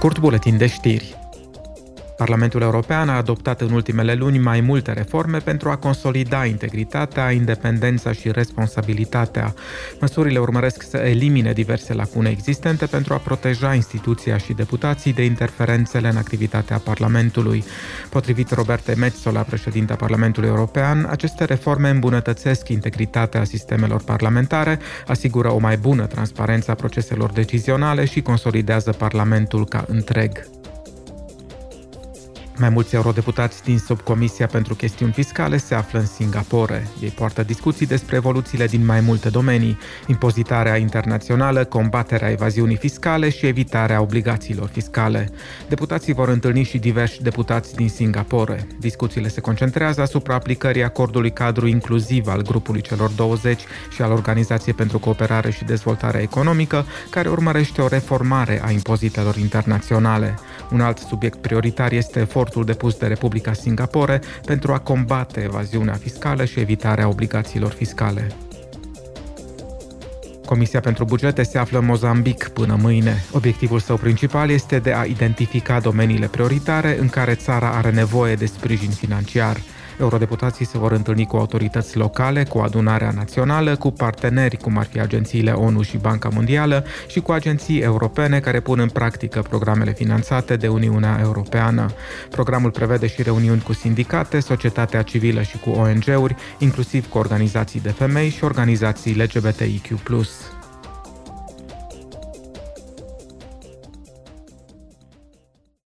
كورت بولاتين داشتيري Parlamentul European a adoptat în ultimele luni mai multe reforme pentru a consolida integritatea, independența și responsabilitatea. Măsurile urmăresc să elimine diverse lacune existente pentru a proteja instituția și deputații de interferențele în activitatea Parlamentului. Potrivit Roberte Metzola, președinta Parlamentului European, aceste reforme îmbunătățesc integritatea sistemelor parlamentare, asigură o mai bună transparență a proceselor decizionale și consolidează Parlamentul ca întreg. Mai mulți eurodeputați din subcomisia pentru chestiuni fiscale se află în Singapore. Ei poartă discuții despre evoluțiile din mai multe domenii, impozitarea internațională, combaterea evaziunii fiscale și evitarea obligațiilor fiscale. Deputații vor întâlni și diversi deputați din Singapore. Discuțiile se concentrează asupra aplicării acordului cadru inclusiv al grupului celor 20 și al Organizației pentru Cooperare și Dezvoltare Economică, care urmărește o reformare a impozitelor internaționale. Un alt subiect prioritar este efort efortul depus de Republica Singapore pentru a combate evaziunea fiscală și evitarea obligațiilor fiscale. Comisia pentru bugete se află în Mozambic până mâine. Obiectivul său principal este de a identifica domeniile prioritare în care țara are nevoie de sprijin financiar. Eurodeputații se vor întâlni cu autorități locale, cu adunarea națională, cu parteneri cum ar fi agențiile ONU și Banca Mondială și cu agenții europene care pun în practică programele finanțate de Uniunea Europeană. Programul prevede și reuniuni cu sindicate, societatea civilă și cu ONG-uri, inclusiv cu organizații de femei și organizații LGBTIQ+.